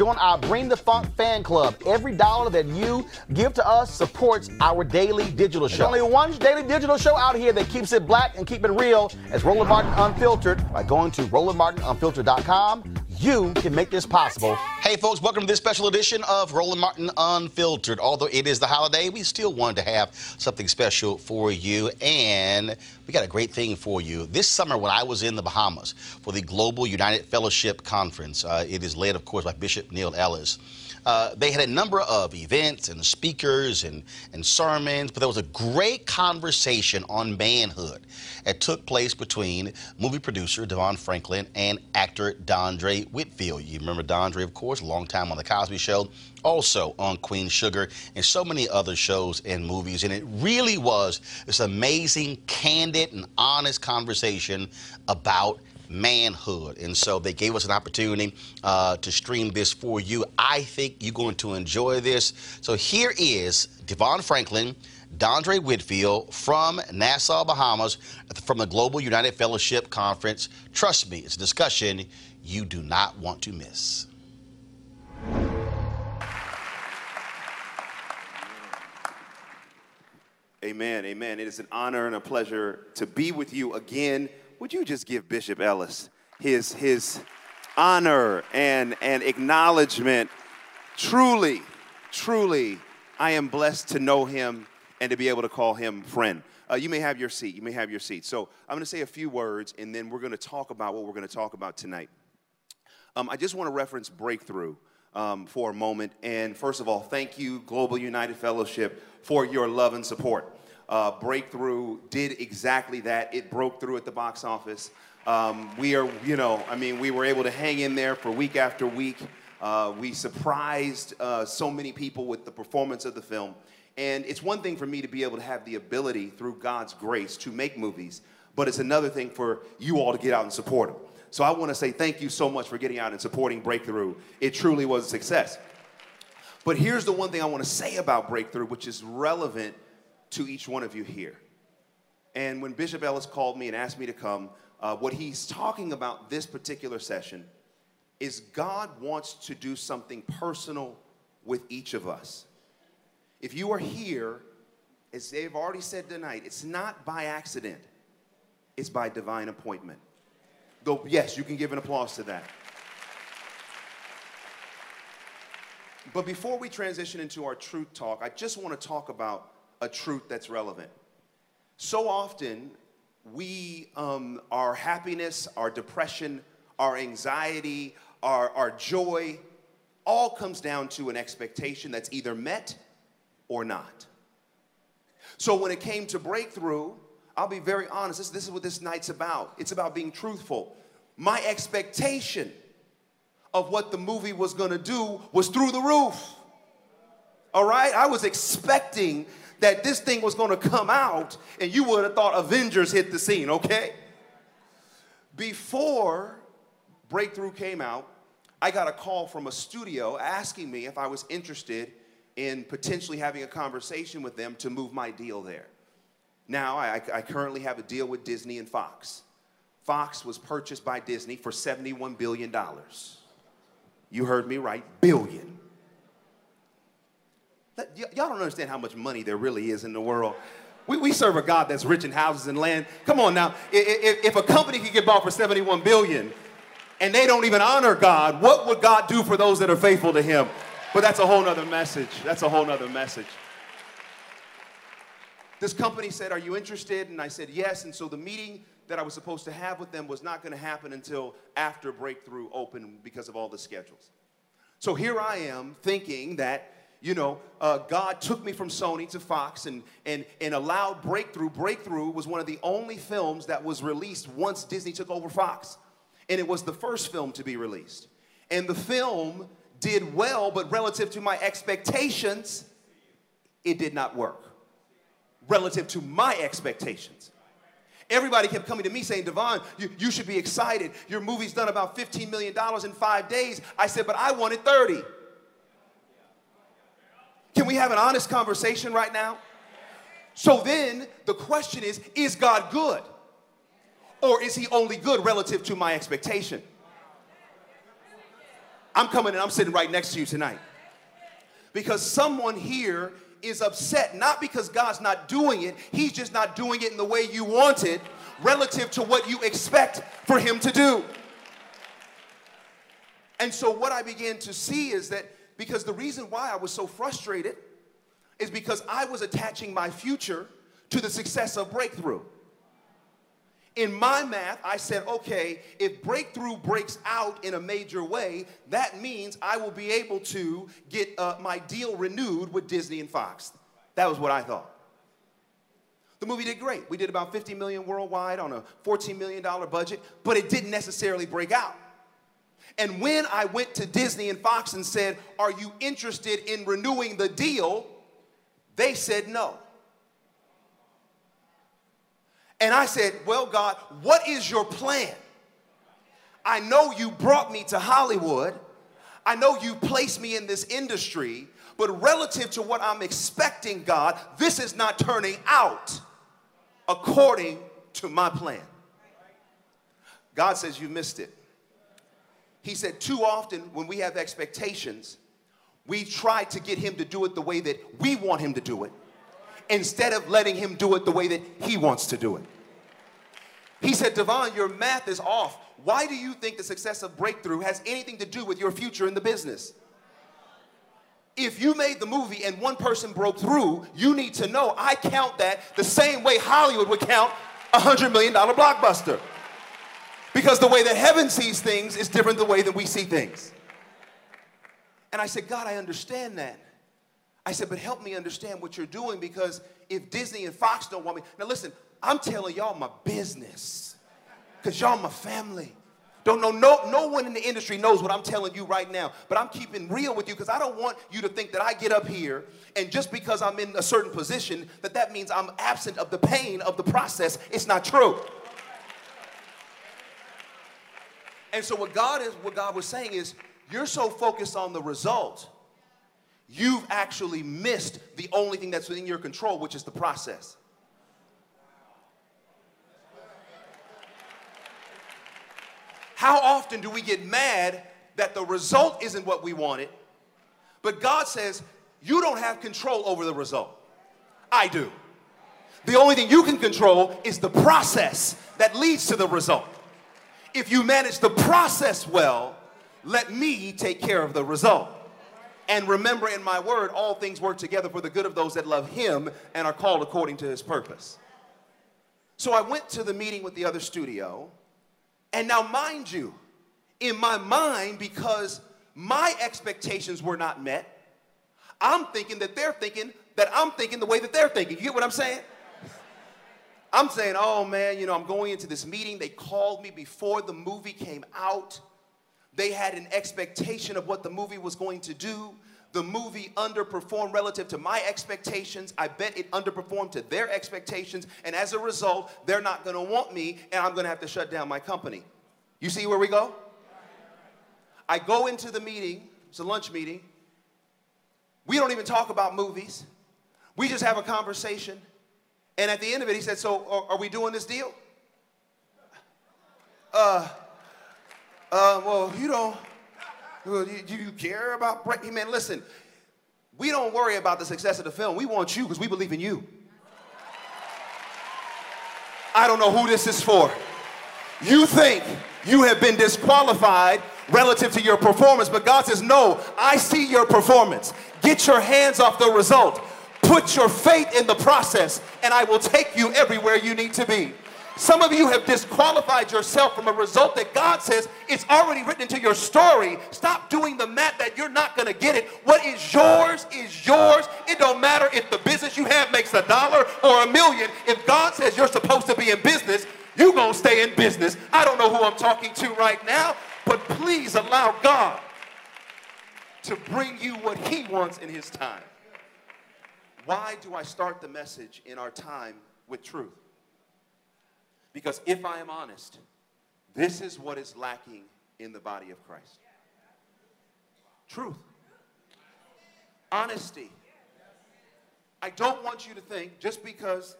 Join our Bring the Funk fan club. Every dollar that you give to us supports our daily digital show. There's only one daily digital show out here that keeps it black and keep it real. It's Roland Martin Unfiltered by going to RolandMartinUnfiltered.com you can make this possible. Hey, folks, welcome to this special edition of Roland Martin Unfiltered. Although it is the holiday, we still wanted to have something special for you, and we got a great thing for you. This summer, when I was in the Bahamas for the Global United Fellowship Conference, uh, it is led, of course, by Bishop Neil Ellis. Uh, they had a number of events and speakers and, and sermons, but there was a great conversation on manhood that took place between movie producer Devon Franklin and actor Dondre Whitfield. You remember Dondre, of course, a long time on The Cosby Show, also on Queen Sugar, and so many other shows and movies. And it really was this amazing, candid, and honest conversation about manhood. And so they gave us an opportunity uh, to stream this for you. I think you're going to enjoy this. So here is Devon Franklin. Dondre Whitfield from Nassau, Bahamas, from the Global United Fellowship Conference. Trust me, it's a discussion you do not want to miss. Amen, amen. It is an honor and a pleasure to be with you again would you just give Bishop Ellis his, his honor and, and acknowledgement? Truly, truly, I am blessed to know him and to be able to call him friend. Uh, you may have your seat. You may have your seat. So I'm going to say a few words, and then we're going to talk about what we're going to talk about tonight. Um, I just want to reference Breakthrough um, for a moment. And first of all, thank you, Global United Fellowship, for your love and support uh, Breakthrough did exactly that. It broke through at the box office. Um, we are, you know, I mean, we were able to hang in there for week after week. Uh, we surprised uh, so many people with the performance of the film. And it's one thing for me to be able to have the ability through God's grace to make movies, but it's another thing for you all to get out and support them. So I want to say thank you so much for getting out and supporting Breakthrough. It truly was a success. But here's the one thing I want to say about Breakthrough, which is relevant to each one of you here. And when Bishop Ellis called me and asked me to come, uh, what he's talking about this particular session is God wants to do something personal with each of us. If you are here, as they've already said tonight, it's not by accident, it's by divine appointment. Though, yes, you can give an applause to that. But before we transition into our truth talk, I just want to talk about a truth that's relevant. So often, we, um, our happiness, our depression, our anxiety, our, our joy, all comes down to an expectation that's either met or not. So when it came to breakthrough, I'll be very honest, this, this is what this night's about. It's about being truthful. my expectation of what the movie was gonna do was through the roof. All right? I was expecting that this thing was gonna come out and you would have thought Avengers hit the scene, okay? Before Breakthrough came out, I got a call from a studio asking me if I was interested in potentially having a conversation with them to move my deal there. Now, I, I currently have a deal with Disney and Fox. Fox was purchased by Disney for $71 billion. You heard me right, billion. Y'all don't understand how much money there really is in the world. We, we serve a God that's rich in houses and land. Come on now, if, if a company can get bought for 71 billion and they don't even honor God, what would God do for those that are faithful to him? But that's a whole nother message. That's a whole nother message. This company said, Are you interested? And I said, Yes. And so the meeting that I was supposed to have with them was not going to happen until after Breakthrough opened because of all the schedules. So here I am thinking that, you know, uh, God took me from Sony to Fox and, and, and allowed Breakthrough. Breakthrough was one of the only films that was released once Disney took over Fox. And it was the first film to be released. And the film did well, but relative to my expectations, it did not work. Relative to my expectations. Everybody kept coming to me saying, Devon, you, you should be excited. Your movie's done about $15 million in five days. I said, but I wanted 30. We have an honest conversation right now? So then the question is, is God good? Or is he only good relative to my expectation? I'm coming and I'm sitting right next to you tonight. Because someone here is upset, not because God's not doing it, He's just not doing it in the way you want it, relative to what you expect for Him to do. And so, what I began to see is that because the reason why I was so frustrated is because I was attaching my future to the success of breakthrough. In my math, I said, okay, if breakthrough breaks out in a major way, that means I will be able to get uh, my deal renewed with Disney and Fox. That was what I thought. The movie did great. We did about 50 million worldwide on a 14 million dollar budget, but it didn't necessarily break out. And when I went to Disney and Fox and said, "Are you interested in renewing the deal?" they said no. And I said, Well, God, what is your plan? I know you brought me to Hollywood. I know you placed me in this industry, but relative to what I'm expecting, God, this is not turning out according to my plan. God says, You missed it. He said, Too often when we have expectations, we try to get Him to do it the way that we want Him to do it instead of letting him do it the way that he wants to do it. He said, Devon, your math is off. Why do you think the success of Breakthrough has anything to do with your future in the business? If you made the movie and one person broke through, you need to know I count that the same way Hollywood would count a $100 million blockbuster. Because the way that heaven sees things is different the way that we see things. And I said, God, I understand that. I said, but help me understand what you're doing because if Disney and Fox don't want me. Now, listen, I'm telling y'all my business because y'all my family. Don't know, no, no one in the industry knows what I'm telling you right now, but I'm keeping real with you because I don't want you to think that I get up here and just because I'm in a certain position, that that means I'm absent of the pain of the process. It's not true. And so what God is, what God was saying is, you're so focused on the result you've actually missed the only thing that's within your control, which is the process. How often do we get mad that the result isn't what we wanted, but God says, You don't have control over the result. I do. The only thing you can control is the process that leads to the result. If you manage the process well, let me take care of the result. And remember in my word, all things work together for the good of those that love him and are called according to his purpose. So I went to the meeting with the other studio. And now, mind you, in my mind, because my expectations were not met, I'm thinking that they're thinking that I'm thinking the way that they're thinking. You get what I'm saying? I'm saying, oh man, you know, I'm going into this meeting. They called me before the movie came out. They had an expectation of what the movie was going to do. The movie underperformed relative to my expectations. I bet it underperformed to their expectations. And as a result, they're not going to want me, and I'm going to have to shut down my company. You see where we go? I go into the meeting, it's a lunch meeting. We don't even talk about movies. We just have a conversation. And at the end of it, he said, So are, are we doing this deal? Uh, uh, well, you don't, well, you, you care about breaking? Man, listen, we don't worry about the success of the film. We want you because we believe in you. I don't know who this is for. You think you have been disqualified relative to your performance, but God says, No, I see your performance. Get your hands off the result. Put your faith in the process, and I will take you everywhere you need to be. Some of you have disqualified yourself from a result that God says it's already written into your story. Stop doing the math that you're not going to get it. What is yours is yours. It don't matter if the business you have makes a dollar or a million. If God says you're supposed to be in business, you're going to stay in business. I don't know who I'm talking to right now, but please allow God to bring you what he wants in his time. Why do I start the message in our time with truth? Because if I am honest, this is what is lacking in the body of Christ truth, honesty. I don't want you to think just because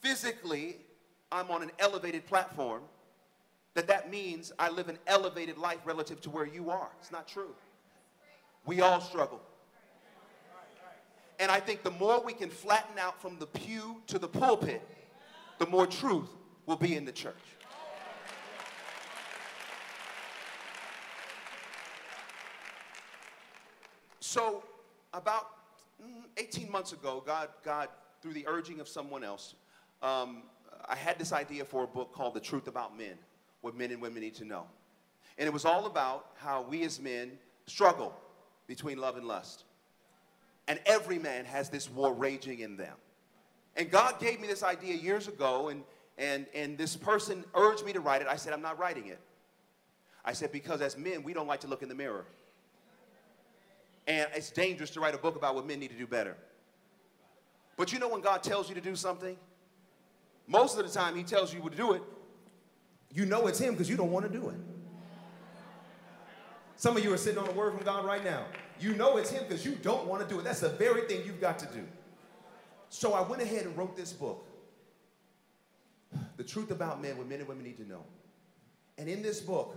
physically I'm on an elevated platform that that means I live an elevated life relative to where you are. It's not true. We all struggle. And I think the more we can flatten out from the pew to the pulpit, the more truth will be in the church. So, about mm, 18 months ago, God, God, through the urging of someone else, um, I had this idea for a book called The Truth About Men, what men and women need to know. And it was all about how we as men struggle between love and lust. And every man has this war raging in them. And God gave me this idea years ago, and and, and this person urged me to write it. I said, I'm not writing it. I said, because as men, we don't like to look in the mirror. And it's dangerous to write a book about what men need to do better. But you know when God tells you to do something? Most of the time he tells you to do it, you know it's him because you don't want to do it. Some of you are sitting on a word from God right now. You know it's him because you don't want to do it. That's the very thing you've got to do. So I went ahead and wrote this book the truth about men, what men and women need to know. And in this book,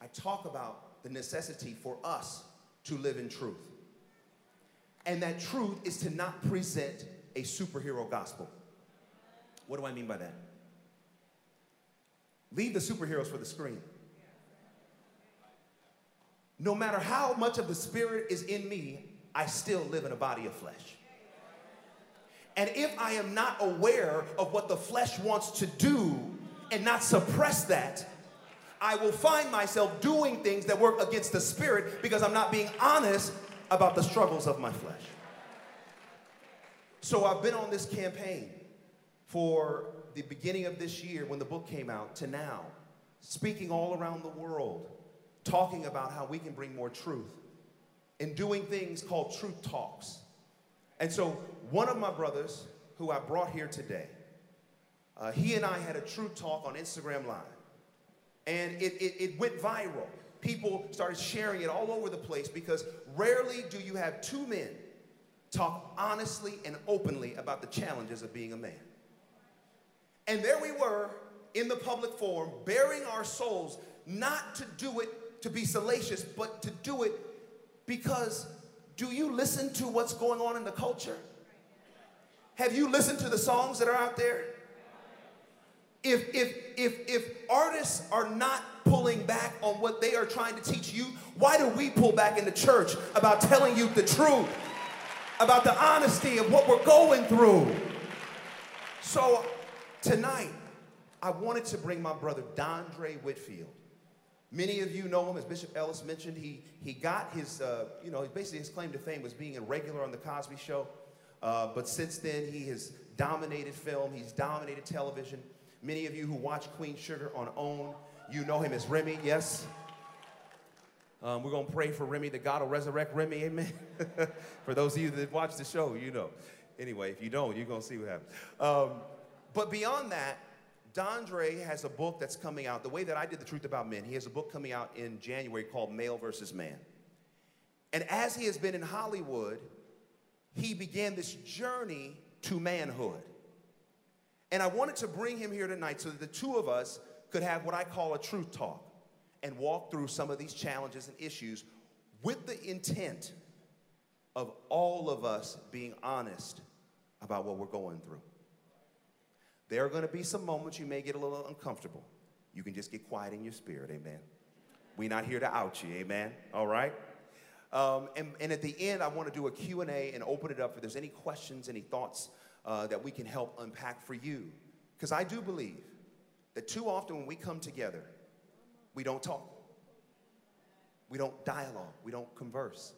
I talk about the necessity for us to live in truth. And that truth is to not present a superhero gospel. What do I mean by that? Leave the superheroes for the screen. No matter how much of the spirit is in me, I still live in a body of flesh. And if I am not aware of what the flesh wants to do and not suppress that, I will find myself doing things that work against the spirit because I'm not being honest about the struggles of my flesh. So I've been on this campaign for the beginning of this year when the book came out to now, speaking all around the world, talking about how we can bring more truth and doing things called truth talks. And so one of my brothers, who I brought here today, uh, he and I had a truth talk on Instagram Live. And it, it, it went viral. People started sharing it all over the place because rarely do you have two men talk honestly and openly about the challenges of being a man. And there we were in the public forum, bearing our souls, not to do it to be salacious, but to do it because do you listen to what's going on in the culture? Have you listened to the songs that are out there? If, if, if, if artists are not pulling back on what they are trying to teach you, why do we pull back in the church about telling you the truth, about the honesty of what we're going through? So tonight, I wanted to bring my brother Dondre Whitfield. Many of you know him, as Bishop Ellis mentioned. He, he got his, uh, you know, basically his claim to fame was being a regular on The Cosby Show. Uh, but since then, he has dominated film, he's dominated television. Many of you who watch Queen Sugar on OWN, you know him as Remy, yes? Um, we're going to pray for Remy, that God will resurrect Remy, amen? for those of you that watch the show, you know. Anyway, if you don't, you're going to see what happens. Um, but beyond that, Dondre has a book that's coming out. The way that I did The Truth About Men, he has a book coming out in January called Male versus Man. And as he has been in Hollywood, he began this journey to manhood. And I wanted to bring him here tonight so that the two of us could have what I call a truth talk and walk through some of these challenges and issues with the intent of all of us being honest about what we're going through. There are going to be some moments you may get a little uncomfortable. You can just get quiet in your spirit, amen. We're not here to out you, amen. All right? Um, and, and, at the end, I want to do a Q&A and open it up if there's any questions, any thoughts uh, that we can help unpack for you. Because I do believe that too often when we come together, we don't talk. We don't dialogue. We don't converse.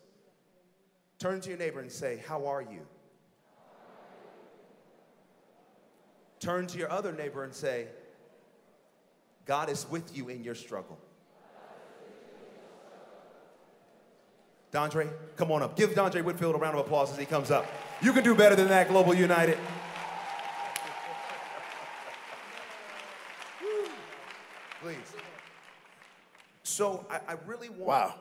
Turn to your neighbor and say, How are you? Turn to your other neighbor and say, God is with you in your struggle. Dondre, come on up. Give Dondre Whitfield a round of applause as he comes up. You can do better than that, Global United. Please. So I, I really want. Wow.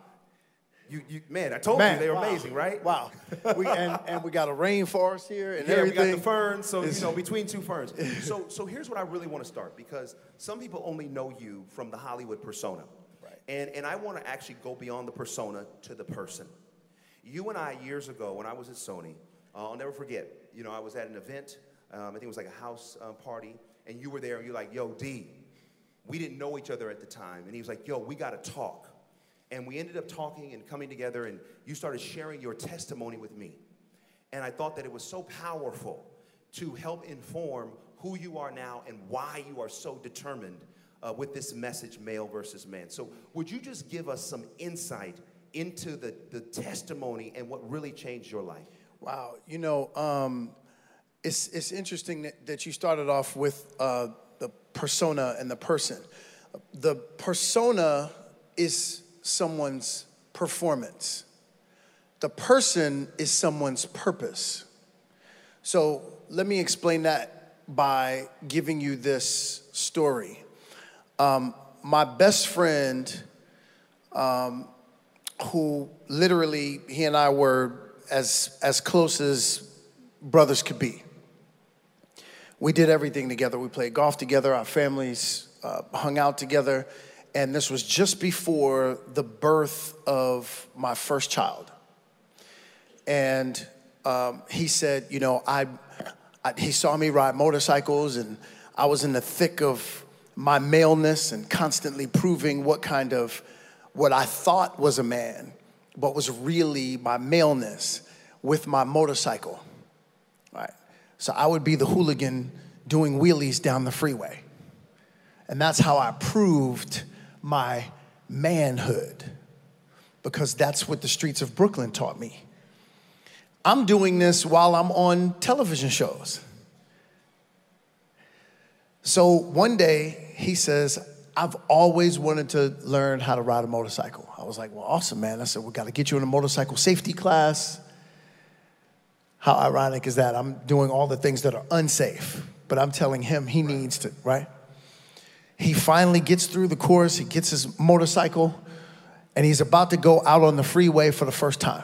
You, you, man, I told Man, you they were wow. amazing, right? Wow. We, and, and we got a rainforest here and yeah, everything. we got the ferns, so It's- you know, between two ferns. so, so here's what I really want to start because some people only know you from the Hollywood persona, Right. and and I want to actually go beyond the persona to the person. You and I years ago, when I was at Sony, uh, I'll never forget. You know, I was at an event. Um, I think it was like a house uh, party, and you were there, and you're like, "Yo, D." We didn't know each other at the time, and he was like, "Yo, we got to talk." And we ended up talking and coming together, and you started sharing your testimony with me. And I thought that it was so powerful to help inform who you are now and why you are so determined uh, with this message, male versus man. So, would you just give us some insight into the, the testimony and what really changed your life? Wow. You know, um, it's, it's interesting that, that you started off with uh, the persona and the person. The persona is someone's performance, the person is someone's purpose. So let me explain that by giving you this story. Um, my best friend, um, who literally he and I were as as close as brothers could be. We did everything together. We played golf together. Our families uh, hung out together, and this was just before the birth of my first child. And um, he said, you know, I, I he saw me ride motorcycles, and I was in the thick of my maleness and constantly proving what kind of what I thought was a man, but was really my maleness with my motorcycle. Right. So I would be the hooligan doing wheelies down the freeway. And that's how I proved my manhood because that's what the streets of Brooklyn taught me. I'm doing this while I'm on television shows. So one day he says, I've always wanted to learn how to ride a motorcycle. I was like, well, awesome, man. I said, we got to get you in a motorcycle safety class. How ironic is that? I'm doing all the things that are unsafe, but I'm telling him he needs to, right? He finally gets through the course, he gets his motorcycle, and he's about to go out on the freeway for the first time.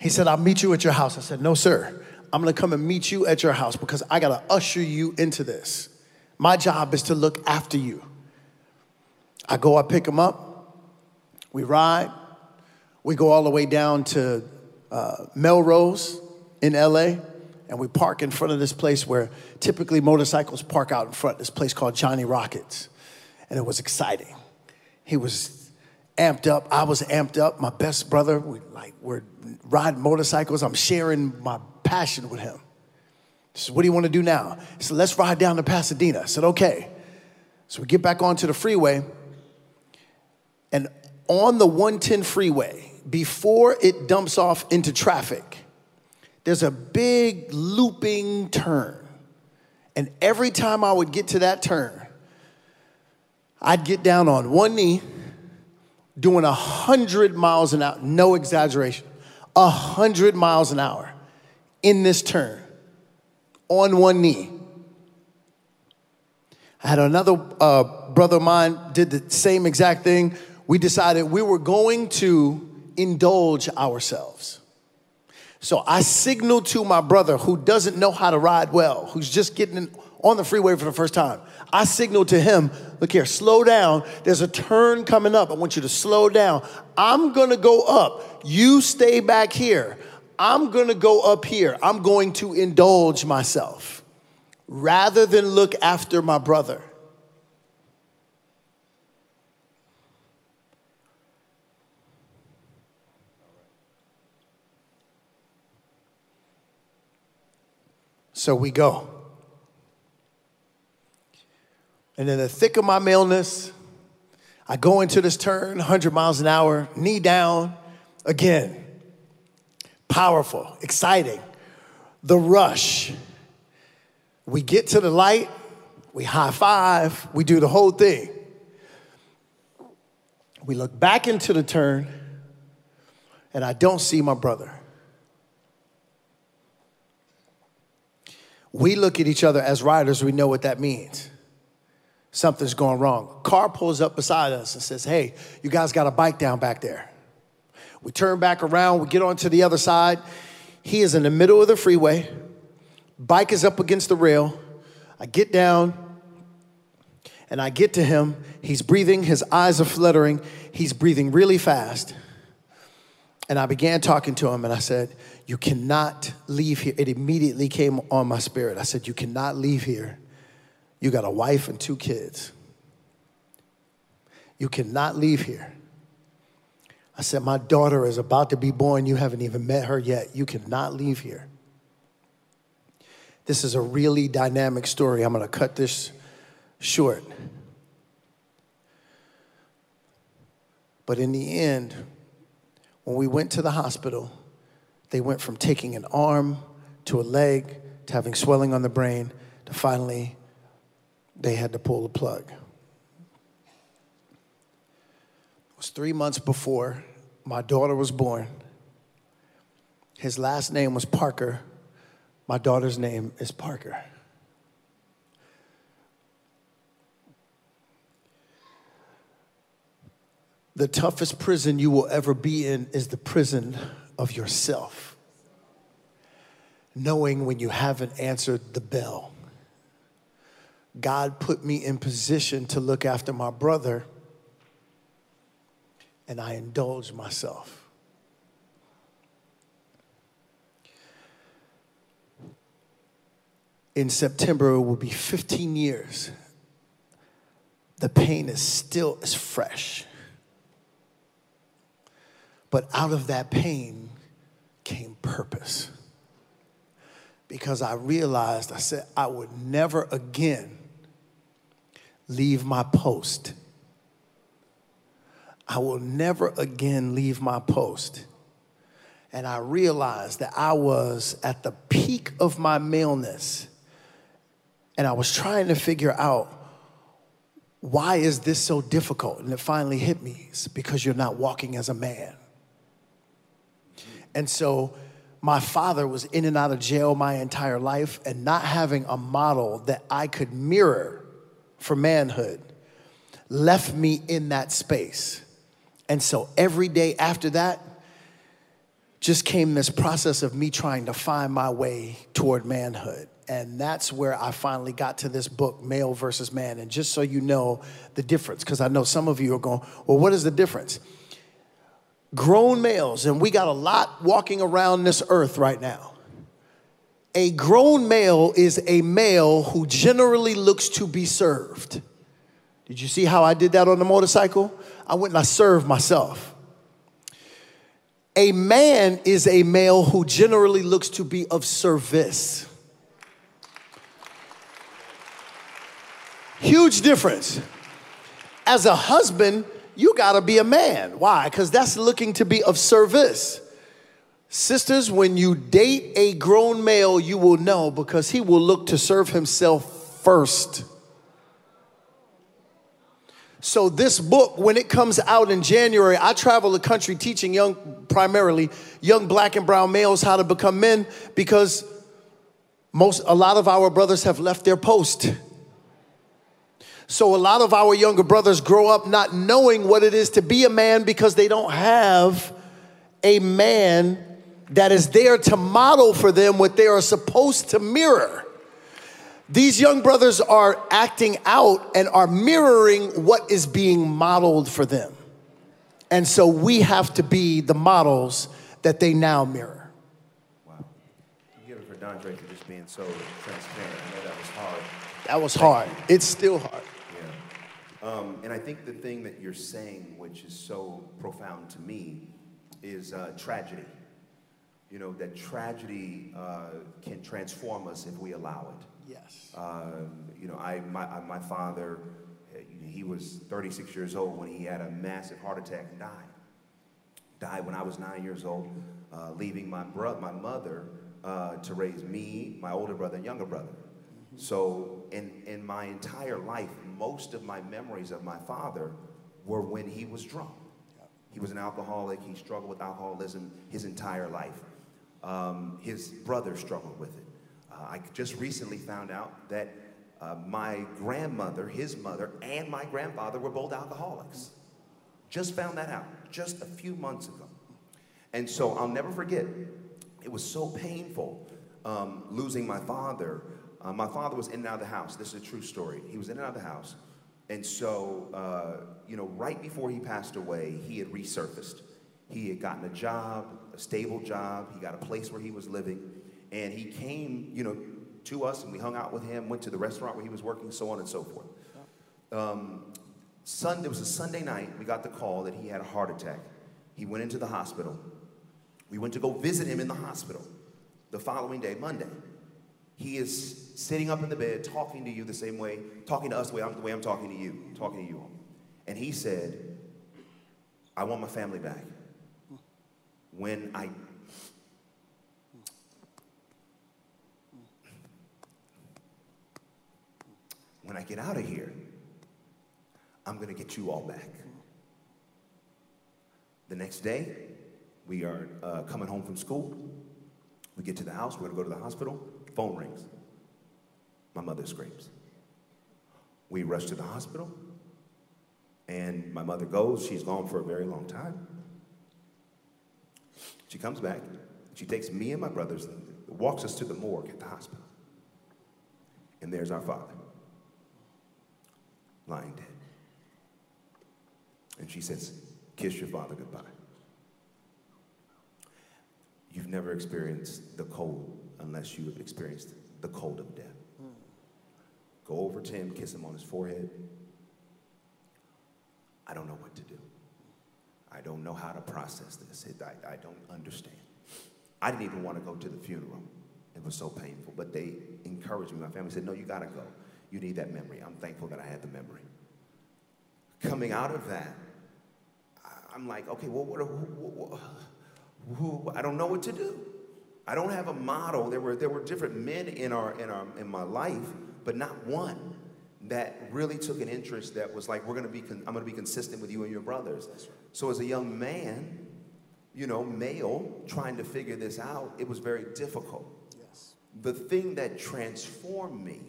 He said, I'll meet you at your house. I said, No, sir. I'm gonna come and meet you at your house because I gotta usher you into this. My job is to look after you. I go, I pick him up, we ride, we go all the way down to uh, Melrose in LA, and we park in front of this place where typically motorcycles park out in front, this place called Johnny Rockets. And it was exciting. He was amped up, I was amped up. My best brother, we like we're riding motorcycles. I'm sharing my passion with him. Said, What do you want to do now? He said, Let's ride down to Pasadena. I said, Okay. So we get back onto the freeway, and on the 110 freeway, before it dumps off into traffic, there's a big looping turn. And every time I would get to that turn, I'd get down on one knee, doing 100 miles an hour, no exaggeration, 100 miles an hour in this turn on one knee. I had another uh, brother of mine did the same exact thing. We decided we were going to indulge ourselves. So I signaled to my brother who doesn't know how to ride well, who's just getting on the freeway for the first time. I signaled to him, look here, slow down. There's a turn coming up. I want you to slow down. I'm gonna go up. You stay back here. I'm gonna go up here. I'm going to indulge myself rather than look after my brother. So we go. And in the thick of my maleness, I go into this turn, 100 miles an hour, knee down, again. Powerful, exciting. The rush. We get to the light, we high five, we do the whole thing. We look back into the turn, and I don't see my brother. We look at each other as riders, we know what that means. Something's going wrong. Car pulls up beside us and says, Hey, you guys got a bike down back there. We turn back around, we get onto the other side. He is in the middle of the freeway. Bike is up against the rail. I get down and I get to him. He's breathing, his eyes are fluttering. He's breathing really fast. And I began talking to him and I said, You cannot leave here. It immediately came on my spirit. I said, You cannot leave here. You got a wife and two kids. You cannot leave here. I said, My daughter is about to be born. You haven't even met her yet. You cannot leave here. This is a really dynamic story. I'm going to cut this short. But in the end, when we went to the hospital, they went from taking an arm to a leg to having swelling on the brain to finally they had to pull the plug. It was three months before my daughter was born. His last name was Parker. My daughter's name is Parker. The toughest prison you will ever be in is the prison of yourself. Knowing when you haven't answered the bell. God put me in position to look after my brother, and I indulged myself. In September, it will be 15 years. The pain is still as fresh. But out of that pain came purpose. Because I realized, I said, I would never again leave my post. I will never again leave my post. And I realized that I was at the peak of my maleness. And I was trying to figure out why is this so difficult? And it finally hit me. It's because you're not walking as a man. And so my father was in and out of jail my entire life, and not having a model that I could mirror for manhood left me in that space. And so every day after that, just came this process of me trying to find my way toward manhood. And that's where I finally got to this book, Male versus Man. And just so you know the difference, because I know some of you are going, well, what is the difference? Grown males, and we got a lot walking around this earth right now. A grown male is a male who generally looks to be served. Did you see how I did that on the motorcycle? I went and I served myself. A man is a male who generally looks to be of service. Huge difference. As a husband, you got to be a man. Why? Because that's looking to be of service. Sisters, when you date a grown male, you will know because he will look to serve himself first. So, this book, when it comes out in January, I travel the country teaching young, primarily young black and brown males how to become men because most, a lot of our brothers have left their post. So, a lot of our younger brothers grow up not knowing what it is to be a man because they don't have a man that is there to model for them what they are supposed to mirror. These young brothers are acting out and are mirroring what is being modeled for them. And so we have to be the models that they now mirror. Wow. Give it for Dondre for just being so transparent. I know that was hard. That was hard. It's still hard. Um, and I think the thing that you're saying, which is so profound to me, is uh, tragedy. You know, that tragedy uh, can transform us if we allow it. Yes. Um, you know, I, my, I, my father, uh, he was 36 years old when he had a massive heart attack and died. Died when I was nine years old, uh, leaving my, bro- my mother uh, to raise me, my older brother, and younger brother. So, in, in my entire life, most of my memories of my father were when he was drunk. He was an alcoholic. He struggled with alcoholism his entire life. Um, his brother struggled with it. Uh, I just recently found out that uh, my grandmother, his mother, and my grandfather were both alcoholics. Just found that out just a few months ago. And so I'll never forget, it was so painful um, losing my father. Uh, my father was in and out of the house. This is a true story. He was in and out of the house. And so, uh, you know, right before he passed away, he had resurfaced. He had gotten a job, a stable job. He got a place where he was living. And he came, you know, to us and we hung out with him, went to the restaurant where he was working, so on and so forth. Um, Sunday, it was a Sunday night, we got the call that he had a heart attack. He went into the hospital. We went to go visit him in the hospital the following day, Monday. He is sitting up in the bed talking to you the same way, talking to us the way I'm, the way I'm talking to you, talking to you all. And he said, I want my family back. When I when I get out of here, I'm to get you all back. The next day, we are uh, coming home from school. We get to the house, we're to go to the hospital. Phone rings. My mother screams. We rush to the hospital, and my mother goes. She's gone for a very long time. She comes back. She takes me and my brothers, and walks us to the morgue at the hospital. And there's our father lying dead. And she says, Kiss your father goodbye. You've never experienced the cold unless you have experienced the cold of death. Mm. Go over to him, kiss him on his forehead. I don't know what to do. I don't know how to process this. It, I, I don't understand. I didn't even want to go to the funeral. It was so painful. But they encouraged me. My family said, No, you got to go. You need that memory. I'm thankful that I had the memory. Coming out of that, I'm like, okay, well, what, who, I don't know what to do. I don't have a model. There were, there were different men in, our, in, our, in my life, but not one that really took an interest that was like, we're going to be, con- I'm going to be consistent with you and your brothers. Right. So as a young man, you know, male, trying to figure this out, it was very difficult. Yes. The thing that transformed me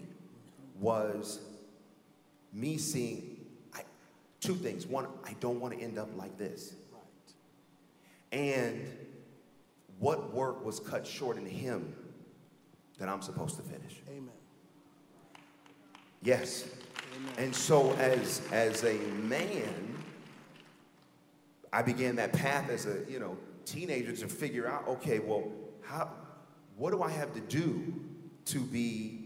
was me seeing I, two things. One, I don't want to end up like this. Right. And what work was cut short in him that I'm supposed to finish. Amen. Yes. Amen. And so as as a man, I began that path as a, you know, teenager to figure out, okay, well, how what do I have to do to be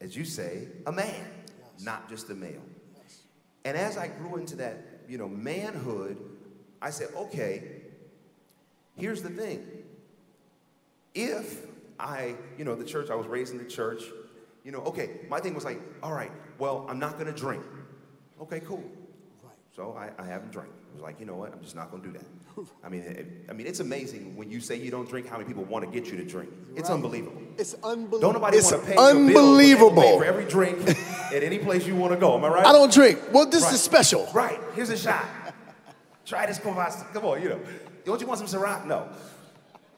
as you say, a man, yes. not just a male. Yes. And as I grew into that, you know, manhood, I said, okay, here's the thing. If I, you know, the church, I was raised in the church, you know, okay, my thing was like, all right, well, I'm not gonna drink. Okay, cool. Right. So I, I haven't drank. I was like, you know what? I'm just not going to do that. I mean, it, I mean, it's amazing when you say you don't drink, how many people want to get you to drink. It's unbelievable. It's unbelievable. Don't nobody want to pay your bills, but they will unbelievable. pay for every drink at any place you want to go. Am I right? I don't drink. Well, this Right. is special. Right. Here's a shot. Try this. Come on, you know. Don't you want some Ciroc? No.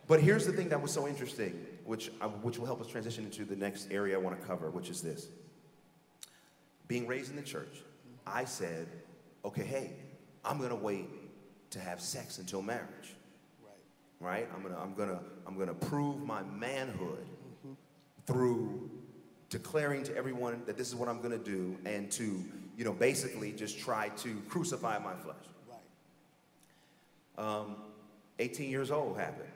But here's the thing that was so interesting, which, uh, which will help us transition into the next area I want to cover, which is this. Being raised in the church, I said, okay, hey, I'm going to wait to have sex until marriage. Right? I'm going to I'm to I'm to prove my manhood through declaring to everyone that this is what I'm going to do and to, you know, basically just try to crucify my flesh. Right. Um, 18 years old happened.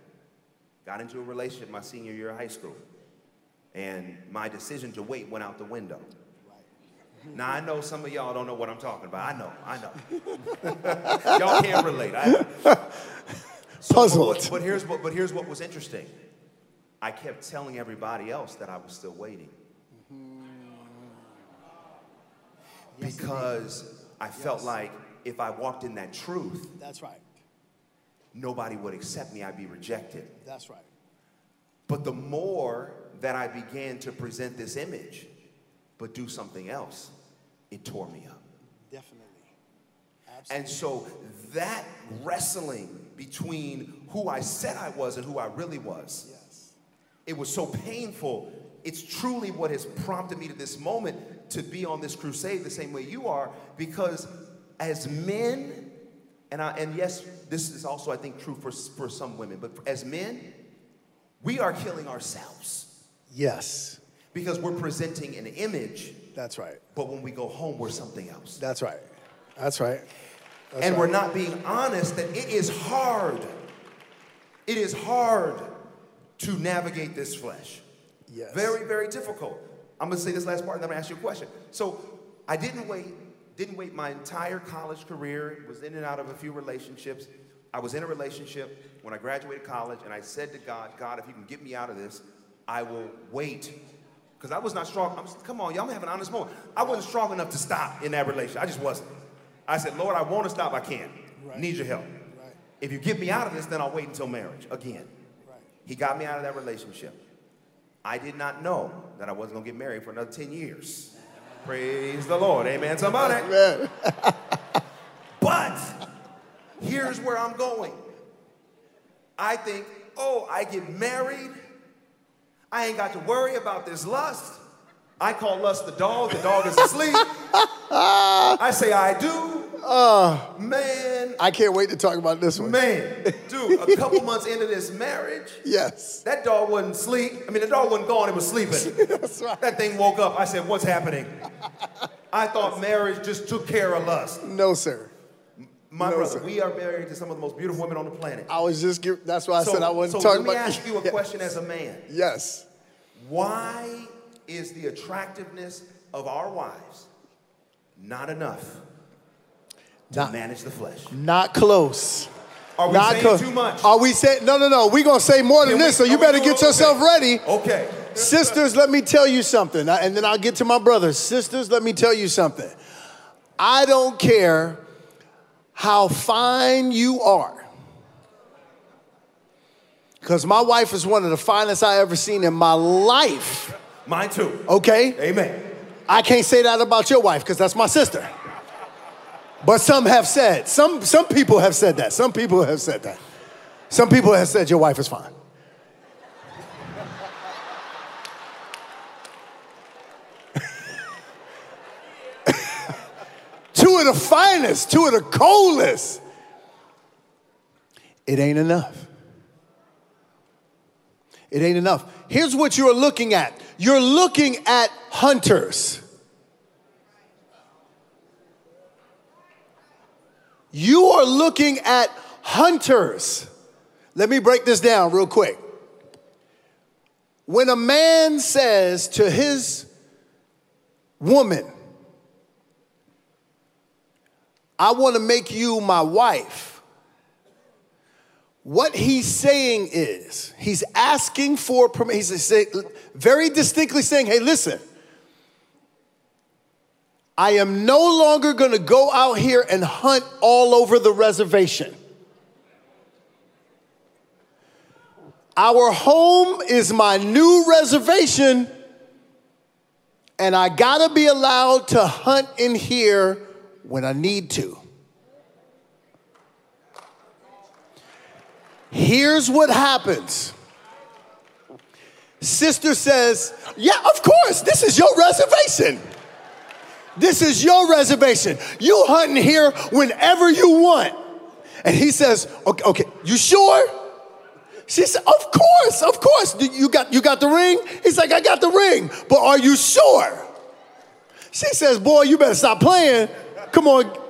Got into a relationship my senior year of high school. And my decision to wait went out the window. Now I know some of y'all don't know what I'm talking about. I know, I know. y'all can't relate. I. So, Puzzled. But, but here's what but here's what was interesting. I kept telling everybody else that I was still waiting. Mm-hmm. Because I felt like if I walked in that truth, That's right. Nobody would accept me, I'd be rejected. That's right. But the more that I began to present this image, but do something else, it tore me up. Definitely. Absolutely. And so that wrestling between who I said I was and who I really was, Yes. it was so painful. It's truly what has prompted me to this moment to be on this crusade the same way you are, because as men, and, I, and yes, this is also, I think, true for, for some women, but as men, we are killing ourselves Yes. because we're presenting an image, That's right. but when we go home, we're something else. That's right. That's right. That's and right. we're not being honest that it is hard. It is hard to navigate this flesh. Yes. Very, very difficult. I'm gonna say this last part and then I'm gonna ask you a question. So I didn't wait, didn't wait my entire college career, was in and out of a few relationships. I was in a relationship when I graduated college, and I said to God, God, if you can get me out of this, I will wait. Because I was not strong. I'm, come on, y'all, I'm having an honest moment. I wasn't strong enough to stop in that relationship. I just wasn't. I said, Lord, I want to stop, I can't. Need your help. If you get me out of this, then I'll wait until marriage again. He got me out of that relationship. I did not know that I wasn't going to get married for another 10 years. Praise the Lord. Amen. Somebody. Amen. But here's where I'm going. I think, oh, I get married. I ain't got to worry about this lust. I call lust the dog. The dog is asleep. I say I do. Uh, man, I can't wait to talk about this one. man, dude, a couple months into this marriage, Yes. that dog wasn't asleep. I mean, the dog wasn't gone, it was sleeping. That's right. That thing woke up. I said, What's happening? I thought marriage just took care of lust. No, sir. My No, brother, sir. we are married to some of the most beautiful women on the planet. I was just, that's why I so said I wasn't talking. so talking let me about ask you a question as a man. Yes. Why is the attractiveness of our wives not enough to Not- manage the flesh? Not close. Are we Not saying close. too much? Are we saying no no no, we're gonna say more than we- this, so you better get yourself okay. ready. Okay. Sisters, let me tell you something, and then I'll get to my brothers. Sisters, let me tell you something. I don't care how fine you are. Because my wife is one of the finest I ever seen in my life. Mine too. Okay? Amen. I can't say that about your wife because that's my sister. But some have said, some, some people have said that. Some people have said that. Some people have said your wife is fine. two of the finest, two of the coldest. It ain't enough. It ain't enough. Here's what you're looking at you're looking at hunters. You are looking at hunters. Let me break this down real quick. When a man says to his woman, I want to make you my wife, what he's saying is, he's asking for permission. He's say- very distinctly saying, hey, listen, I am no longer going to go out here and hunt all over the reservation. Our home is my new reservation, and I gotta be allowed to hunt in here when I need to. Here's what happens. Sister says, Yeah, of course, this is your reservation. This is your reservation. You hunting here whenever you want. And he says, Okay, okay you sure? She said, Of course, of course. You got, you got the ring? He's like, I got the ring, but are you sure? She says, Boy, you better stop playing. Come on.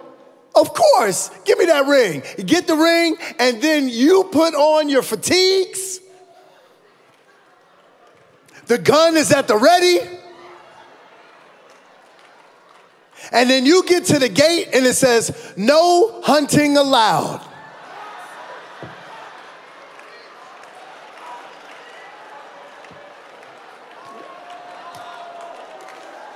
Of course, give me that ring. get the ring, and then you put on your fatigues. The gun is at the ready. And then you get to the gate and it says, No hunting allowed.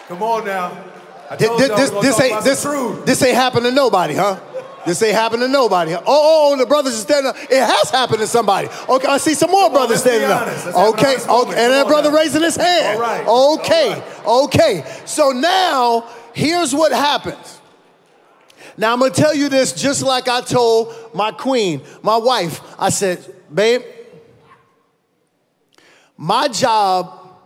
Come on now. This, this, this ain't this, this ain't happened to nobody, huh? This ain't happened to nobody. Oh, oh, oh, the brothers are standing up. It has happened to somebody. Okay, I see some more brothers standing up. Okay, okay, and that brother now. raising his hand. Right. Okay, right. okay. So now, here's what happens. Now, I'm gonna tell you this just like I told my queen, my wife. I said, babe, my job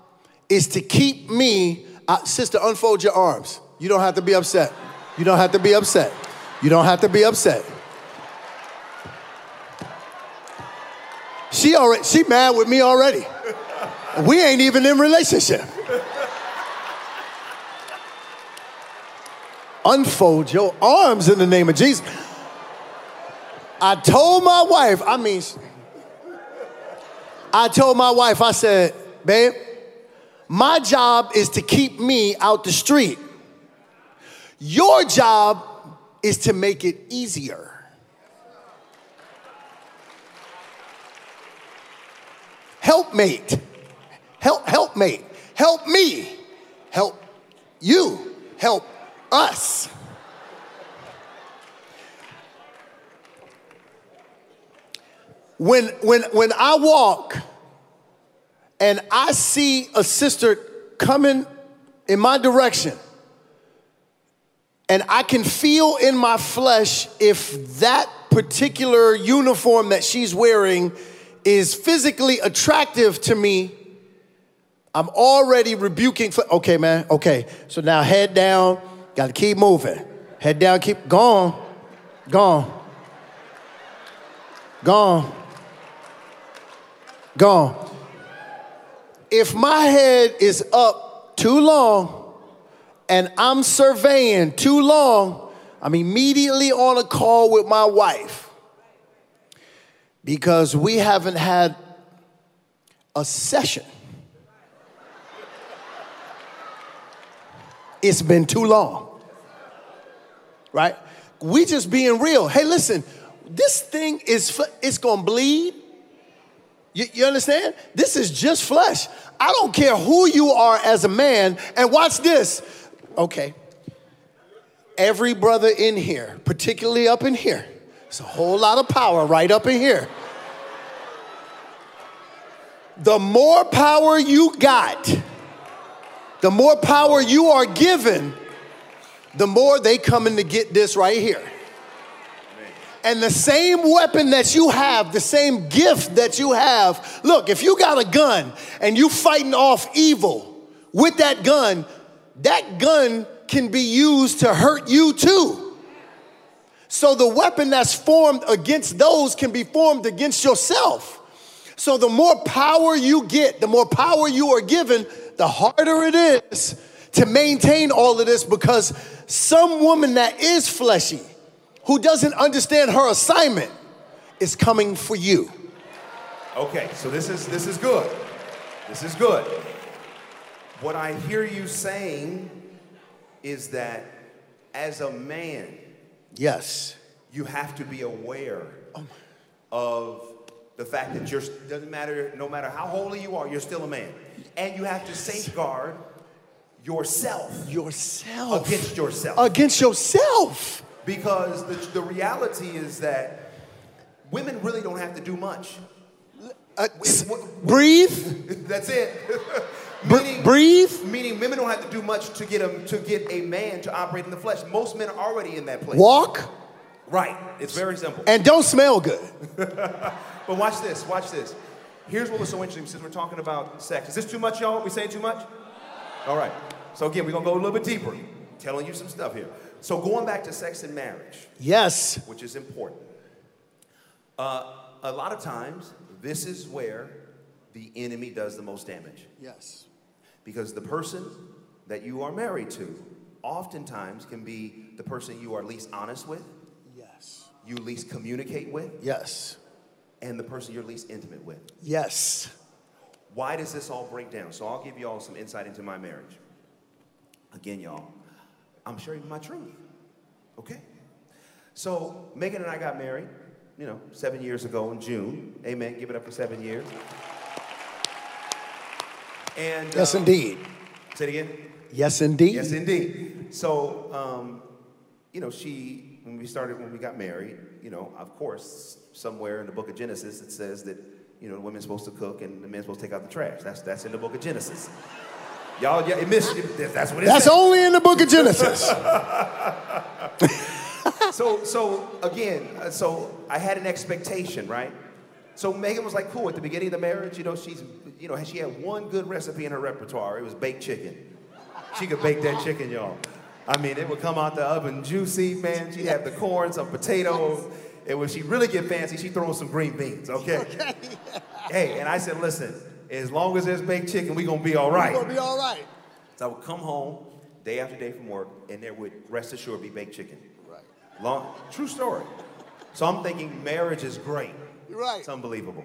is to keep me uh, sister, unfold your arms. You don't have to be upset. You don't have to be upset. You don't have to be upset. She already she mad with me already. We ain't even in relationship. Unfold your arms in the name of Jesus. I told my wife, I mean, I told my wife, I said, babe, my job is to keep me out the street. Your job is to make it easier. Helpmate. Help, helpmate. Help me. Help you. Help us. When, when, when I walk, and I see a sister coming in my direction, and I can feel in my flesh if that particular uniform that she's wearing is physically attractive to me, I'm already rebuking. okay, man, okay. So now head down, gotta keep moving. Head down, keep gone, gone, gone, gone if my head is up too long and I'm surveying too long, I'm immediately on a call with my wife because we haven't had a session. It's been too long. Right? We just being real. Hey, listen, this thing is it's gonna bleed. You, you, understand? This is just flesh. I don't care who you are as a man. And watch this. Okay. Every brother in here, particularly up in here, it's a whole lot of power right up in here. The more power you got, the more power you are given, the more they coming to get this right here. And the same weapon that you have, the same gift that you have, look, if you got a gun and you fighting off evil with that gun, that gun can be used to hurt you too. So the weapon that's formed against those can be formed against yourself. So the more power you get, the more power you are given, the harder it is to maintain all of this because some woman that is fleshy, who doesn't understand her assignment is coming for you. Okay, so this is this is good. This is good. What I hear you saying is that as a man, yes, you have to be aware of the fact that you're doesn't matter no matter how holy you are, you're still a man. And you have to safeguard yourself Yourself. against yourself. Against yourself. Because the, the reality is that women really don't have to do much. Uh, s- what- breathe. That's it. Br- meaning, breathe. meaning women don't have to do much to get a, to get a man to operate in the flesh. Most men are already in that place. Walk. Right. It's very simple. And don't smell good. But watch this, watch this. Here's what was so interesting since we're talking about sex. Is this too much, y'all? We saying too much? All right. So again, we're gonna go a little bit deeper, telling you some stuff here. So going back to sex and marriage, Yes. which is important. Uh, a lot of times, this is where the enemy does the most damage. Yes. Because the person that you are married to oftentimes can be the person you are least honest with, Yes. you least communicate with, Yes. and the person you're least intimate with. Yes. Why does this all break down? So I'll give you all some insight into my marriage. Again, y'all, I'm sharing my truth. Okay? So Meagan and I got married, you know, seven years ago in June. Amen. Give it up for seven years. And Yes, uh, indeed. Say it again. Yes, indeed. Yes, indeed. So, um, you know, she, when we started, when we got married, you know, of course, somewhere in the book of Genesis, it says that, you know, the women's supposed to cook and the men's supposed to take out the trash. That's, that's in the book of Genesis. Y'all, yeah, it missed, it, that's what it That's says. only in the book of Genesis. so, so again, uh, so I had an expectation, right? So Meagan was like, cool. At the beginning of the marriage, you know, she's, you know, she had one good recipe in her repertoire. It was baked chicken. She could bake that chicken, y'all. I mean, it would come out the oven juicy, man. She'd have the corn, some potatoes. And when she really get fancy, she throw in some green beans, okay? okay. Hey, and I said, listen, as long as there's baked chicken, we gonna be all right. We're gonna be all right. So I would come home day after day from work, and there would, rest assured, be baked chicken. Right. Long, true story. So I'm thinking marriage is great. Right. It's unbelievable.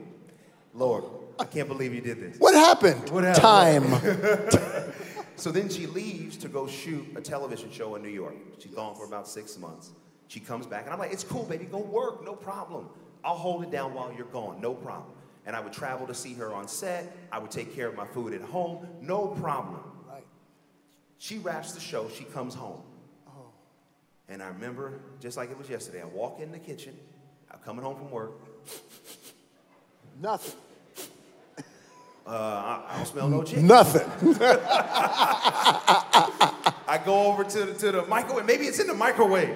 Lord, I can't believe you did this. What happened? What happened? Time. So then she leaves to go shoot a television show in New York. She's gone for about six months. She comes back, and I'm like, it's cool, baby, go work, no problem. I'll hold it down while you're gone, no problem. And I would travel to see her on set. I would take care of my food at home, no problem. Right. She wraps the show, she comes home. Oh. And I remember, just like it was yesterday, I walk in the kitchen, I'm coming home from work, Nothing. uh, I, I don't smell no chicken. Nothing. I go over to, to the microwave, maybe it's in the microwave.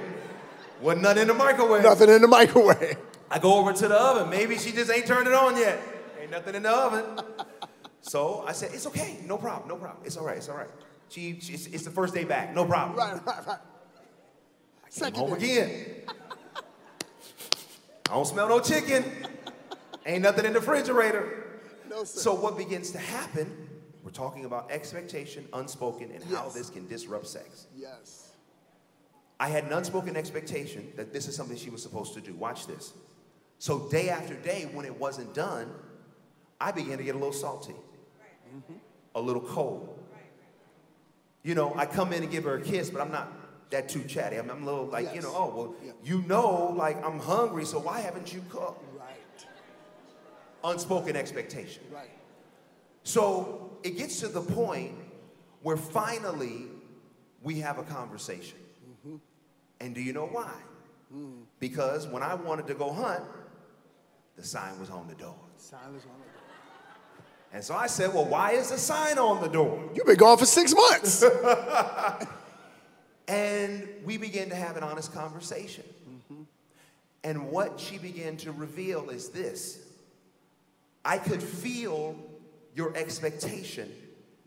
Wasn't nothing in the microwave. Nothing in the microwave. I go over to the oven. Maybe she just ain't turned it on yet. Ain't nothing in the oven. So I said, it's okay. No problem. No problem. It's all right. It's all right. She, she it's, it's the first day back. No problem. Right, right, right. Came home again. I don't smell no chicken. Ain't nothing in the refrigerator. No, sir. So what begins to happen? We're talking about expectation, unspoken, and how this can disrupt sex. Yes. I had an unspoken expectation that this is something she was supposed to do. Watch this. So day after day, when it wasn't done, I began to get a little salty, a little cold. You know, I come in and give her a kiss, but I'm not that too chatty. I'm, I'm a little like, you know, oh, well, Yeah. you know, like I'm hungry, so why haven't you cooked? Right. Unspoken expectation. Right. So it gets to the point where finally we have a conversation. Mm-hmm. And do you know why? Mm. Because when I wanted to go hunt, the sign was on the door. Silence on the door. And so I said, Well, why is the sign on the door? You've been gone for six months. And we began to have an honest conversation. Mm-hmm. And what she began to reveal is this I could feel your expectation,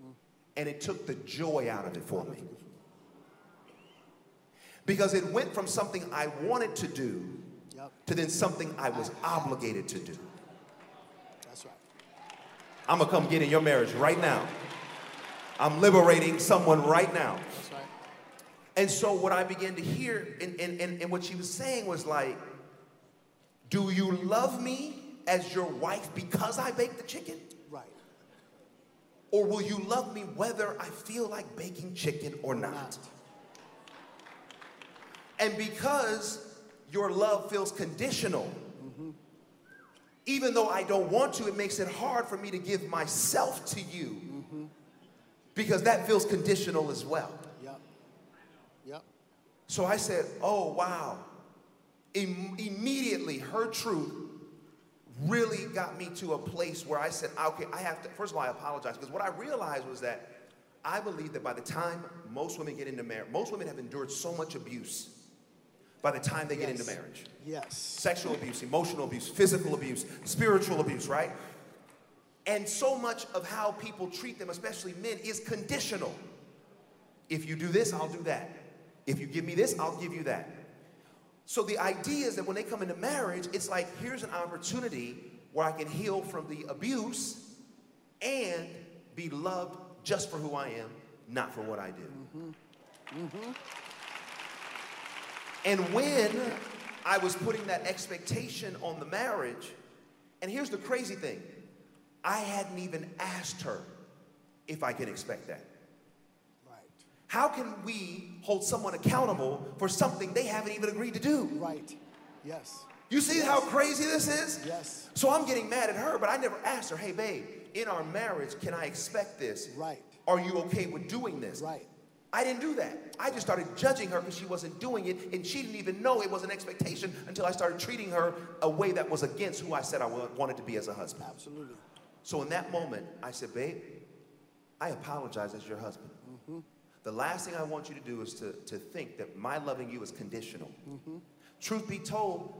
mm. and it took the joy out of it for me. Because it went from something I wanted to do Yep. to then something I was obligated to do. That's right. I'm gonna come get in your marriage right now. I'm liberating someone right now. And so what I began to hear, and, and, and, and what she was saying was like, do you love me as your wife because I baked the chicken? Right. Or will you love me whether I feel like baking chicken or not? And because your love feels conditional, mm-hmm. even though I don't want to, it makes it hard for me to give myself to you mm-hmm. because that feels conditional as well. Yep. So I said, oh, wow. Im- immediately, her truth really got me to a place where I said, okay, I have to, first of all, I apologize because what I realized was that I believe that by the time most women get into marriage, most women have endured so much abuse by the time they get into marriage Yes. sexual abuse, emotional abuse, physical abuse, spiritual abuse, right? And so much of how people treat them, especially men, is conditional. If you do this, I'll do that. If you give me this, I'll give you that. So the idea is that when they come into marriage, it's like here's an opportunity where I can heal from the abuse and be loved just for who I am, not for what I do. Mm-hmm. And when I was putting that expectation on the marriage, and here's the crazy thing I hadn't even asked her if I could expect that. How can we hold someone accountable for something they haven't even agreed to do? Right. Yes. You see how crazy this is? Yes. So I'm getting mad at her, but I never asked her, hey, babe, in our marriage, can I expect this? Right. Are you okay with doing this? Right. I didn't do that. I just started judging her because she wasn't doing it, and she didn't even know it was an expectation until I started treating her a way that was against who I said I wanted to be as a husband. Absolutely. So in that moment, I said, babe, I apologize as your husband. Mm-hmm. The last thing I want you to do is to, to think that my loving you is conditional. Truth be told,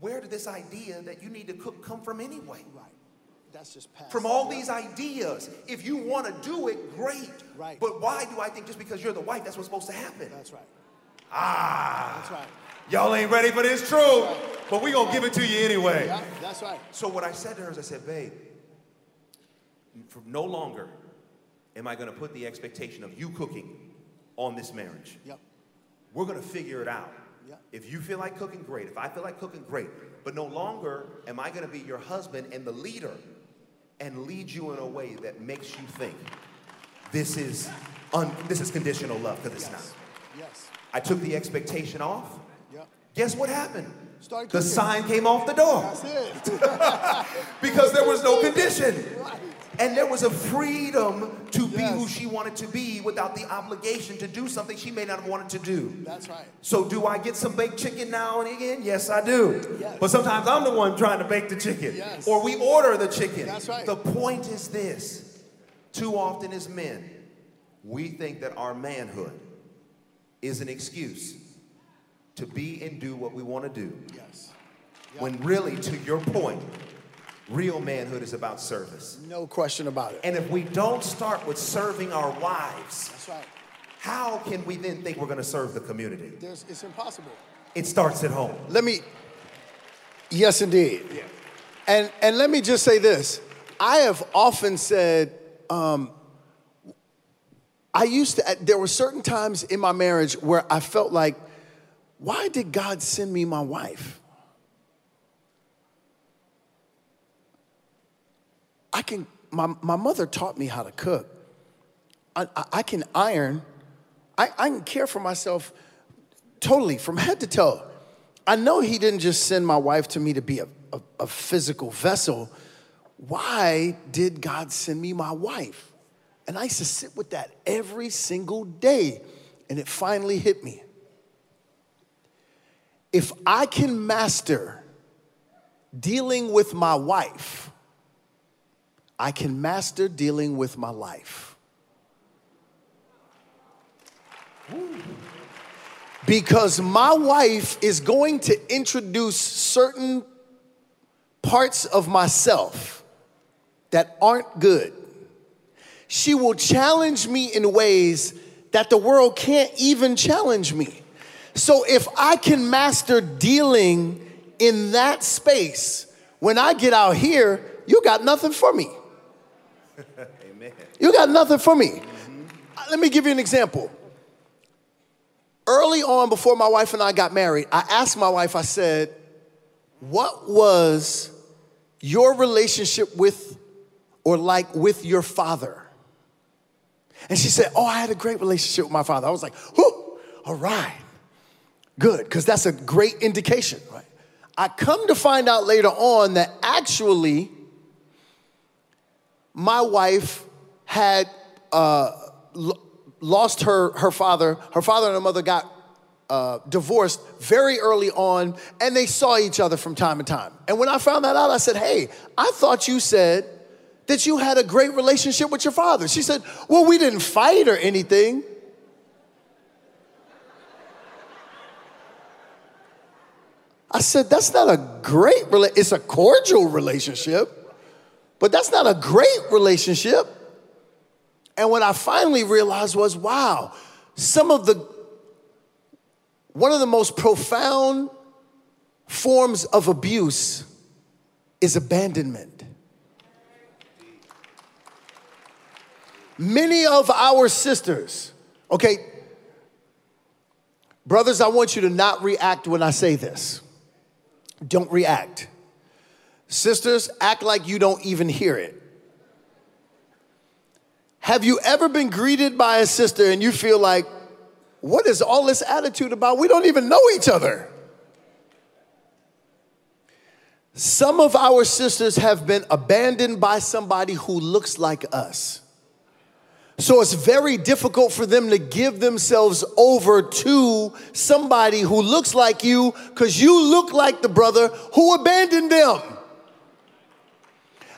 where did this idea that you need to cook come from anyway? Right. That's just past. From all these ideas. If you want to do it, great. Right. But why do I think just because you're the wife, that's what's supposed to happen? That's right. Ah. That's right. Y'all ain't ready for this truth, but we gonna give it to you anyway. Yeah, that's right. So what I said to her is I said, babe, for no longer am I gonna put the expectation of you cooking on this marriage. Yep. We're gonna figure it out. Yep. If you feel like cooking, great. If I feel like cooking, great. But no longer am I gonna be your husband and the leader and lead you in a way that makes you think this is un- this is conditional love, because it's not. Yes. I took the expectation off. Yep. Guess what happened? Started The sign came off the door That's it. because there was no condition. right. And there was a freedom to be who she wanted to be without the obligation to do something she may not have wanted to do. That's right. So, do I get some baked chicken now and again? Yes, I do. Yes. But sometimes I'm the one trying to bake the chicken. Yes. Or we order the chicken. That's right. The point is this too often as men, we think that our manhood is an excuse to be and do what we want to do. Yes. When really, to your point, real manhood is about service. No question about it. And if we don't start with serving our wives, That's right. how can we then think we're going to serve the community? There's, it's impossible. It starts at home. Let me. Yes, indeed. Yeah. And and let me just say this. I have often said, um, I used to. There were certain times in my marriage where I felt like, why did God send me my wife? I can. My my mother taught me how to cook. I, I, I can iron. I, I can care for myself totally from head to toe. I know he didn't just send my wife to me to be a, a, a physical vessel. Why did God send me my wife? And I used to sit with that every single day, and it finally hit me. If I can master dealing with my wife, I can master dealing with my life. Because my wife is going to introduce certain parts of myself that aren't good. She will challenge me in ways that the world can't even challenge me. So if I can master dealing in that space, when I get out here, you got nothing for me. Amen. You got nothing for me. Uh, Let me give you an example. Early on, before my wife and I got married, I asked my wife, I said, What was your relationship with or like with your father? And she said, Oh, I had a great relationship with my father. I was like, Whoo, all right, good, because that's a great indication, right? I come to find out later on that actually, my wife had uh, lost her, her father. Her father and her mother got uh, divorced very early on, and they saw each other from time to time. And when I found that out, I said, Hey, I thought you said that you had a great relationship with your father. She said, Well, we didn't fight or anything. I said, That's not a great relationship. It's a cordial relationship, but that's not a great relationship. And what I finally realized was wow, some of the, one of the most profound forms of abuse is abandonment. Many of our sisters, okay, brothers, I want you to not react when I say this. Don't react. Sisters, act like you don't even hear it. Have you ever been greeted by a sister and you feel like, what is all this attitude about? We don't even know each other. Some of our sisters have been abandoned by somebody who looks like us. So it's very difficult for them to give themselves over to somebody who looks like you because you look like the brother who abandoned them.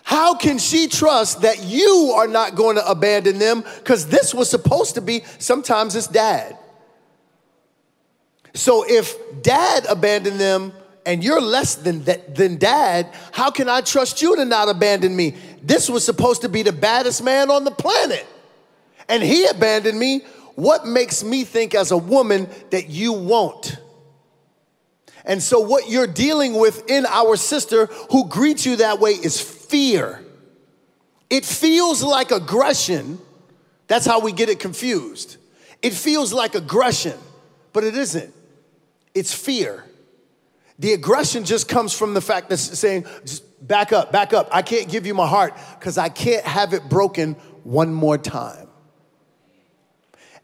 How can she trust that you are not going to abandon them? Because this was supposed to be, sometimes it's dad. So if dad abandoned them and you're less than, that, than dad, how can I trust you to not abandon me? This was supposed to be the baddest man on the planet and he abandoned me, what makes me think as a woman that you won't? And so, what you're dealing with in our sister who greets you that way is fear. It feels like aggression. That's how we get it confused. It feels like aggression, but it isn't. It's fear. The aggression just comes from the fact that saying, just back up, back up. I can't give you my heart because I can't have it broken one more time.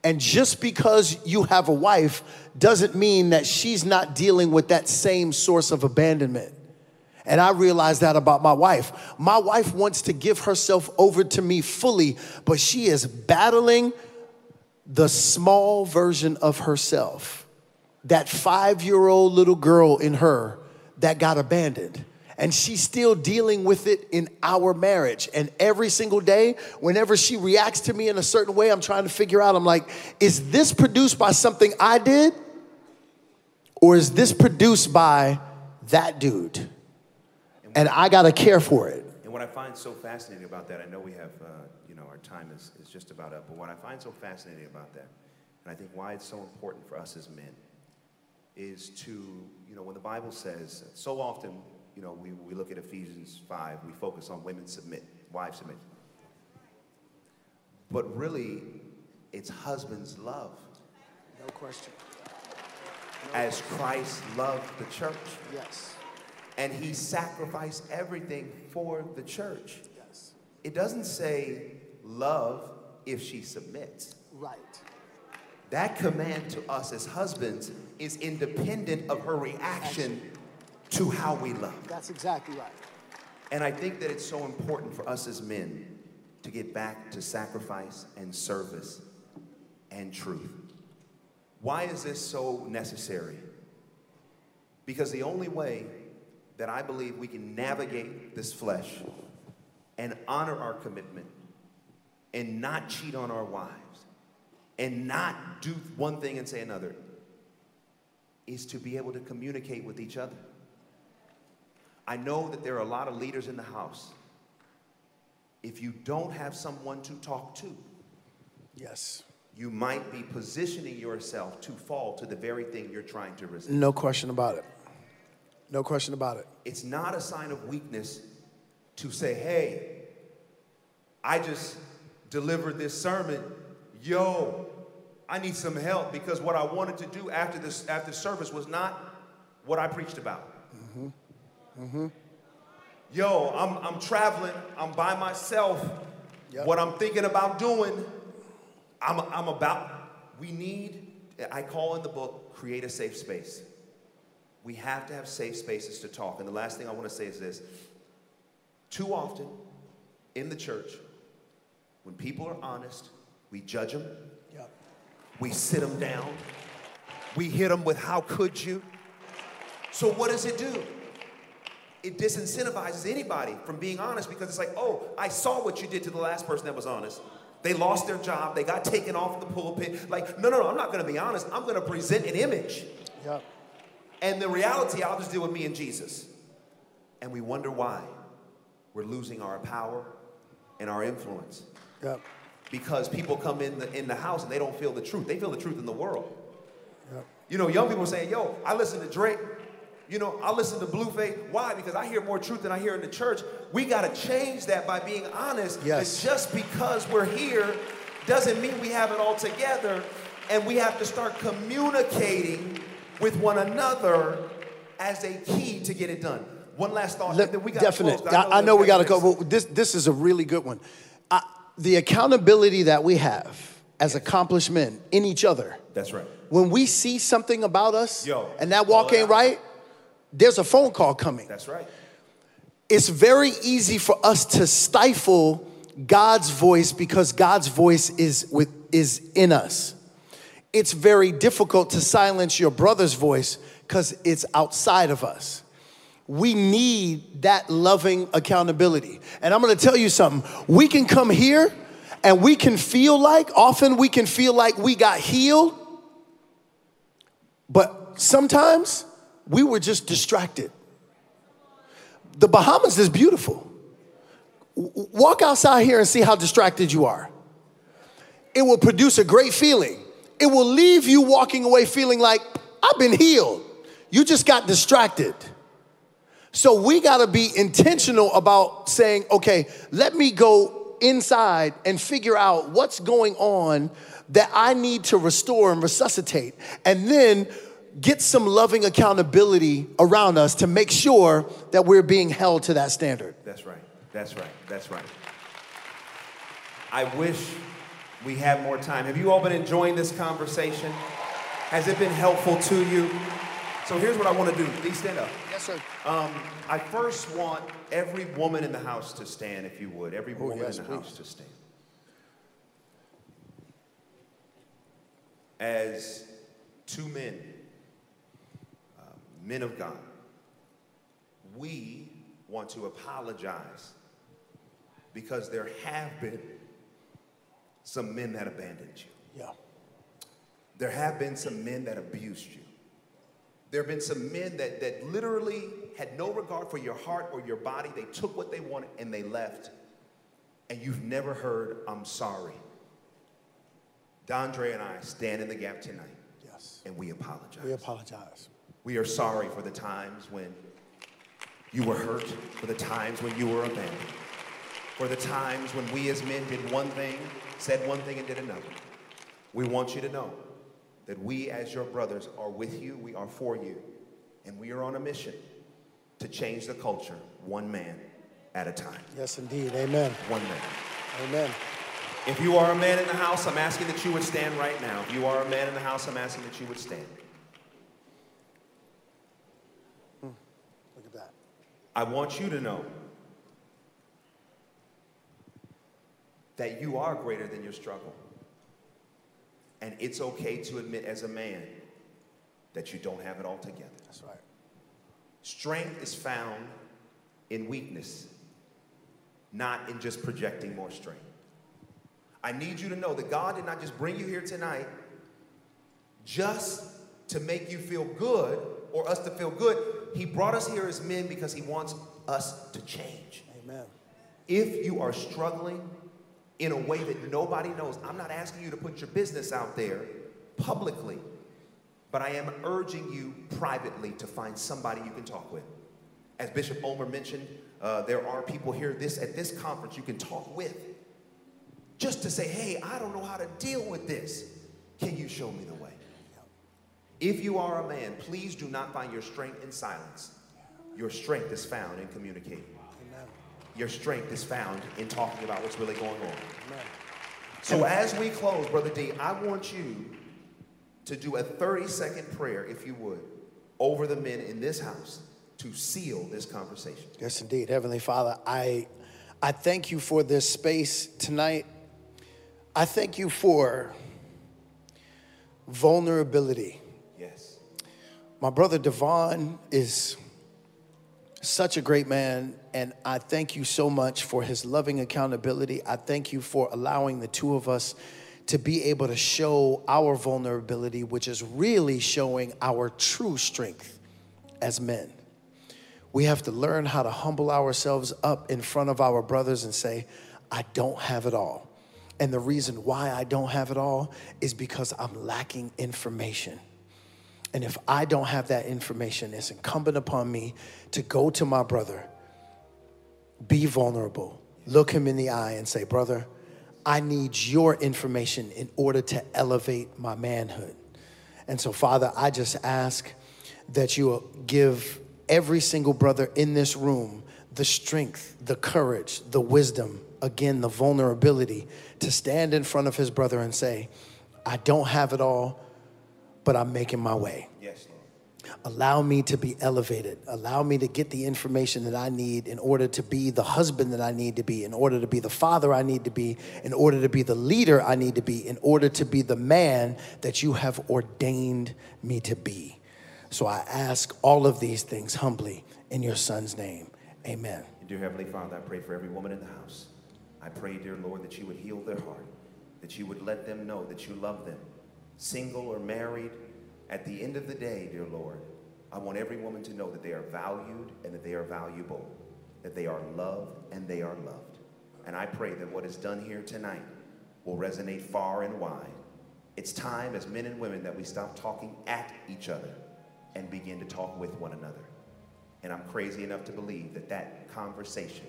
And just because you have a wife doesn't mean that she's not dealing with that same source of abandonment. And I realize that about my wife. My wife wants to give herself over to me fully, but she is battling the small version of herself. That five year old little girl in her that got abandoned and she's still dealing with it in our marriage. And every single day, whenever she reacts to me in a certain way, I'm trying to figure out, I'm like, is this produced by something I did? Or is this produced by that dude? And I gotta care for it. And what I find so fascinating about that, I know we have, uh, you know, our time is, is just about up, but what I find so fascinating about that, and I think why it's so important for us as men, is to, you know, when the Bible says, so often you know, we, we look at Ephesians 5, we focus on women submit, wives submit. But really, it's husbands love. No question. No As question. Christ loved the church. Yes. And he sacrificed everything for the church. Yes. It doesn't say love if she submits. Right. That command to us as husbands is independent of her reaction to how we love. That's exactly right. And I think that it's so important for us as men to get back to sacrifice and service and truth. Why is this so necessary? Because the only way that I believe we can navigate this flesh and honor our commitment and not cheat on our wives and not do one thing and say another is to be able to communicate with each other. I know that there are a lot of leaders in the house. If you don't have someone to talk to, yes, you might be positioning yourself to fall to the very thing you're trying to resist. No question about it. No question about it. It's not a sign of weakness to say, hey, I just delivered this sermon. Yo, I need some help because what I wanted to do after this after service was not what I preached about. Mm-hmm. Mm-hmm. Yo, I'm, I'm traveling, I'm by myself. Yep. What I'm thinking about doing, I'm, I'm about, we need, I call in the book, create a safe space. We have to have safe spaces to talk. And the last thing I want to say is this too often in the church, when people are honest, We judge them. We sit them down. We hit them with how could you? So what does it do? It disincentivizes anybody from being honest because it's like, oh, I saw what you did to the last person that was honest. They lost their job. They got taken off the pulpit. Like, no, no, no, I'm not going to be honest. I'm going to present an image. Yep. And the reality, I'll just deal with me and Jesus. And we wonder why we're losing our power and our influence. Yep. Because people come in the, in the house and they don't feel the truth. They feel the truth in the world. Yep. You know, young people saying, yo, I listen to Drake. You know, I listen to Blueface. Why? Because I hear more truth than I hear in the church. We got to change that by being honest. Yes. That just because we're here doesn't mean we have it all together. And we have to start communicating with one another as a key to get it done. One last thought. Let- we definite. I, I know we got to go. But this this is a really good one. I, the accountability that we have as accomplished men in each other. That's right. When we see something about us Yo, and that walk ain't right, there's a phone call coming. That's right. It's very easy for us to stifle God's voice because God's voice is with is in us. It's very difficult to silence your brother's voice because it's outside of us. We need that loving accountability. And I'm gonna tell you something. We can come here and we can feel like, often we can feel like we got healed, but sometimes we were just distracted. The Bahamas is beautiful. Walk outside here and see how distracted you are. It will produce a great feeling. It will leave you walking away feeling like, I've been healed. You just got distracted. So we got to be intentional about saying, okay, let me go inside and figure out what's going on that I need to restore and resuscitate. And then get some loving accountability around us to make sure that we're being held to that standard. That's right. That's right. That's right. I wish we have more time. Have you all been enjoying this conversation? Has it been helpful to you? So here's what I want to do. Please stand up. Yes, sir. Um, I first want every woman in the house to stand, if you would. Every woman yes, in the please. house to stand. As two men, uh, men of God, we want to apologize because there have been some men that abandoned you. Yeah. There have been some men that abused you. There have been some men that, that literally had no regard for your heart or your body. They took what they wanted and they left. And you've never heard, I'm sorry. Dondre and I stand in the gap tonight. Yes. And we apologize. We apologize. We are sorry for the times when you were hurt, for the times when you were abandoned, for the times when we as men did one thing, said one thing, and did another. We want you to know that we as your brothers are with you, we are for you, and we are on a mission to change the culture one man at a time. Yes, indeed. Amen. One man. Amen. If you are a man in the house, I'm asking that you would stand right now. If you are a man in the house, I'm asking that you would stand. Hmm. Look at that. I want you to know that you are greater than your struggle. And it's okay to admit as a man that you don't have it all together. That's right. Strength is found in weakness, not in just projecting more strength. I need you to know that God did not just bring you here tonight just to make you feel good or us to feel good. He brought us here as men because He wants us to change. Amen. If you are struggling in a way that nobody knows, I'm not asking you to put your business out there publicly, but I am urging you privately to find somebody you can talk with. As Bishop Omer mentioned, uh, there are people here this at this conference you can talk with, just to say, "Hey, I don't know how to deal with this. Can you show me the way?" If you are a man, please do not find your strength in silence. Your strength is found in communicating. Your strength is found in talking about what's really going on. So as we close, Brother D, I want you to do a 30 second prayer, if you would, over the men in this house to seal this conversation. Yes, indeed. Heavenly Father, I, I thank you for this space tonight. I thank you for vulnerability. Yes. My brother Devon is such a great man, and I thank you so much for his loving accountability. I thank you for allowing the two of us to be able to show our vulnerability, which is really showing our true strength as men. We have to learn how to humble ourselves up in front of our brothers and say, I don't have it all. And the reason why I don't have it all is because I'm lacking information. And if I don't have that information, it's incumbent upon me to go to my brother, be vulnerable, look him in the eye, and say, Brother, I need your information in order to elevate my manhood. And so, Father, I just ask that you will give every single brother in this room the strength, the courage, the wisdom, again, the vulnerability to stand in front of his brother and say, I don't have it all, but I'm making my way. Allow me to be elevated. Allow me to get the information that I need in order to be the husband that I need to be, in order to be the father I need to be, in order to be the leader I need to be, in order to be the man that you have ordained me to be. So I ask all of these things humbly in your son's name. Amen. Dear Heavenly Father, I pray for every woman in the house. I pray, dear Lord, that you would heal their heart, that you would let them know that you love them, single or married. At the end of the day, dear Lord, I want every woman to know that they are valued and that they are valuable, that they are loved and they are loved. And I pray that what is done here tonight will resonate far and wide. It's time as men and women that we stop talking at each other and begin to talk with one another. And I'm crazy enough to believe that that conversation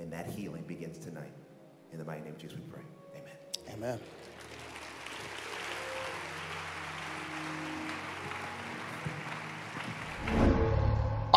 and that healing begins tonight. In the mighty name of Jesus, we pray. Amen. Amen.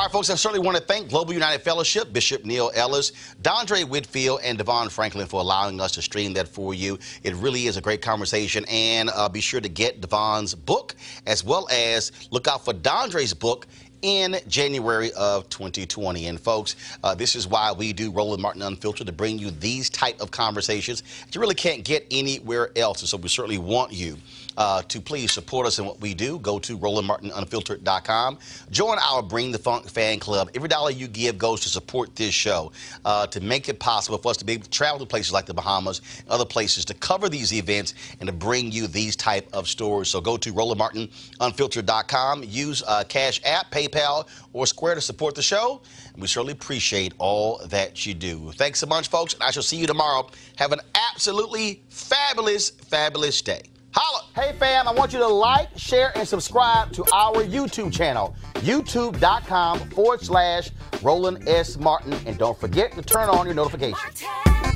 Right, folks, I certainly want to thank Global United Fellowship, Bishop Neil Ellis, Dondre Whitfield, and Devon Franklin for allowing us to stream that for you. It really is a great conversation. And uh, be sure to get Devon's book, as well as look out for Dondre's book, in January of 2020. And folks, uh, this is why we do Roland Martin Unfiltered to bring you these type of conversations that you really can't get anywhere else. And so we certainly want you uh, to please support us in what we do. Go to RolandMartinUnfiltered.com. Join our Bring the Funk fan club. Every dollar you give goes to support this show, uh, to make it possible for us to be able to travel to places like the Bahamas, other places, to cover these events and to bring you these type of stories. So go to RolandMartinUnfiltered.com. Use uh, Cash App, PayPal, or Square to support the show. And we certainly appreciate all that you do. Thanks so much, folks. And I shall see you tomorrow. Have an absolutely fabulous, fabulous day. Holla. Hey, fam, I want you to like, share, and subscribe to our YouTube channel, youtube.com forward slash Roland S. Martin. And don't forget to turn on your notifications. Martin.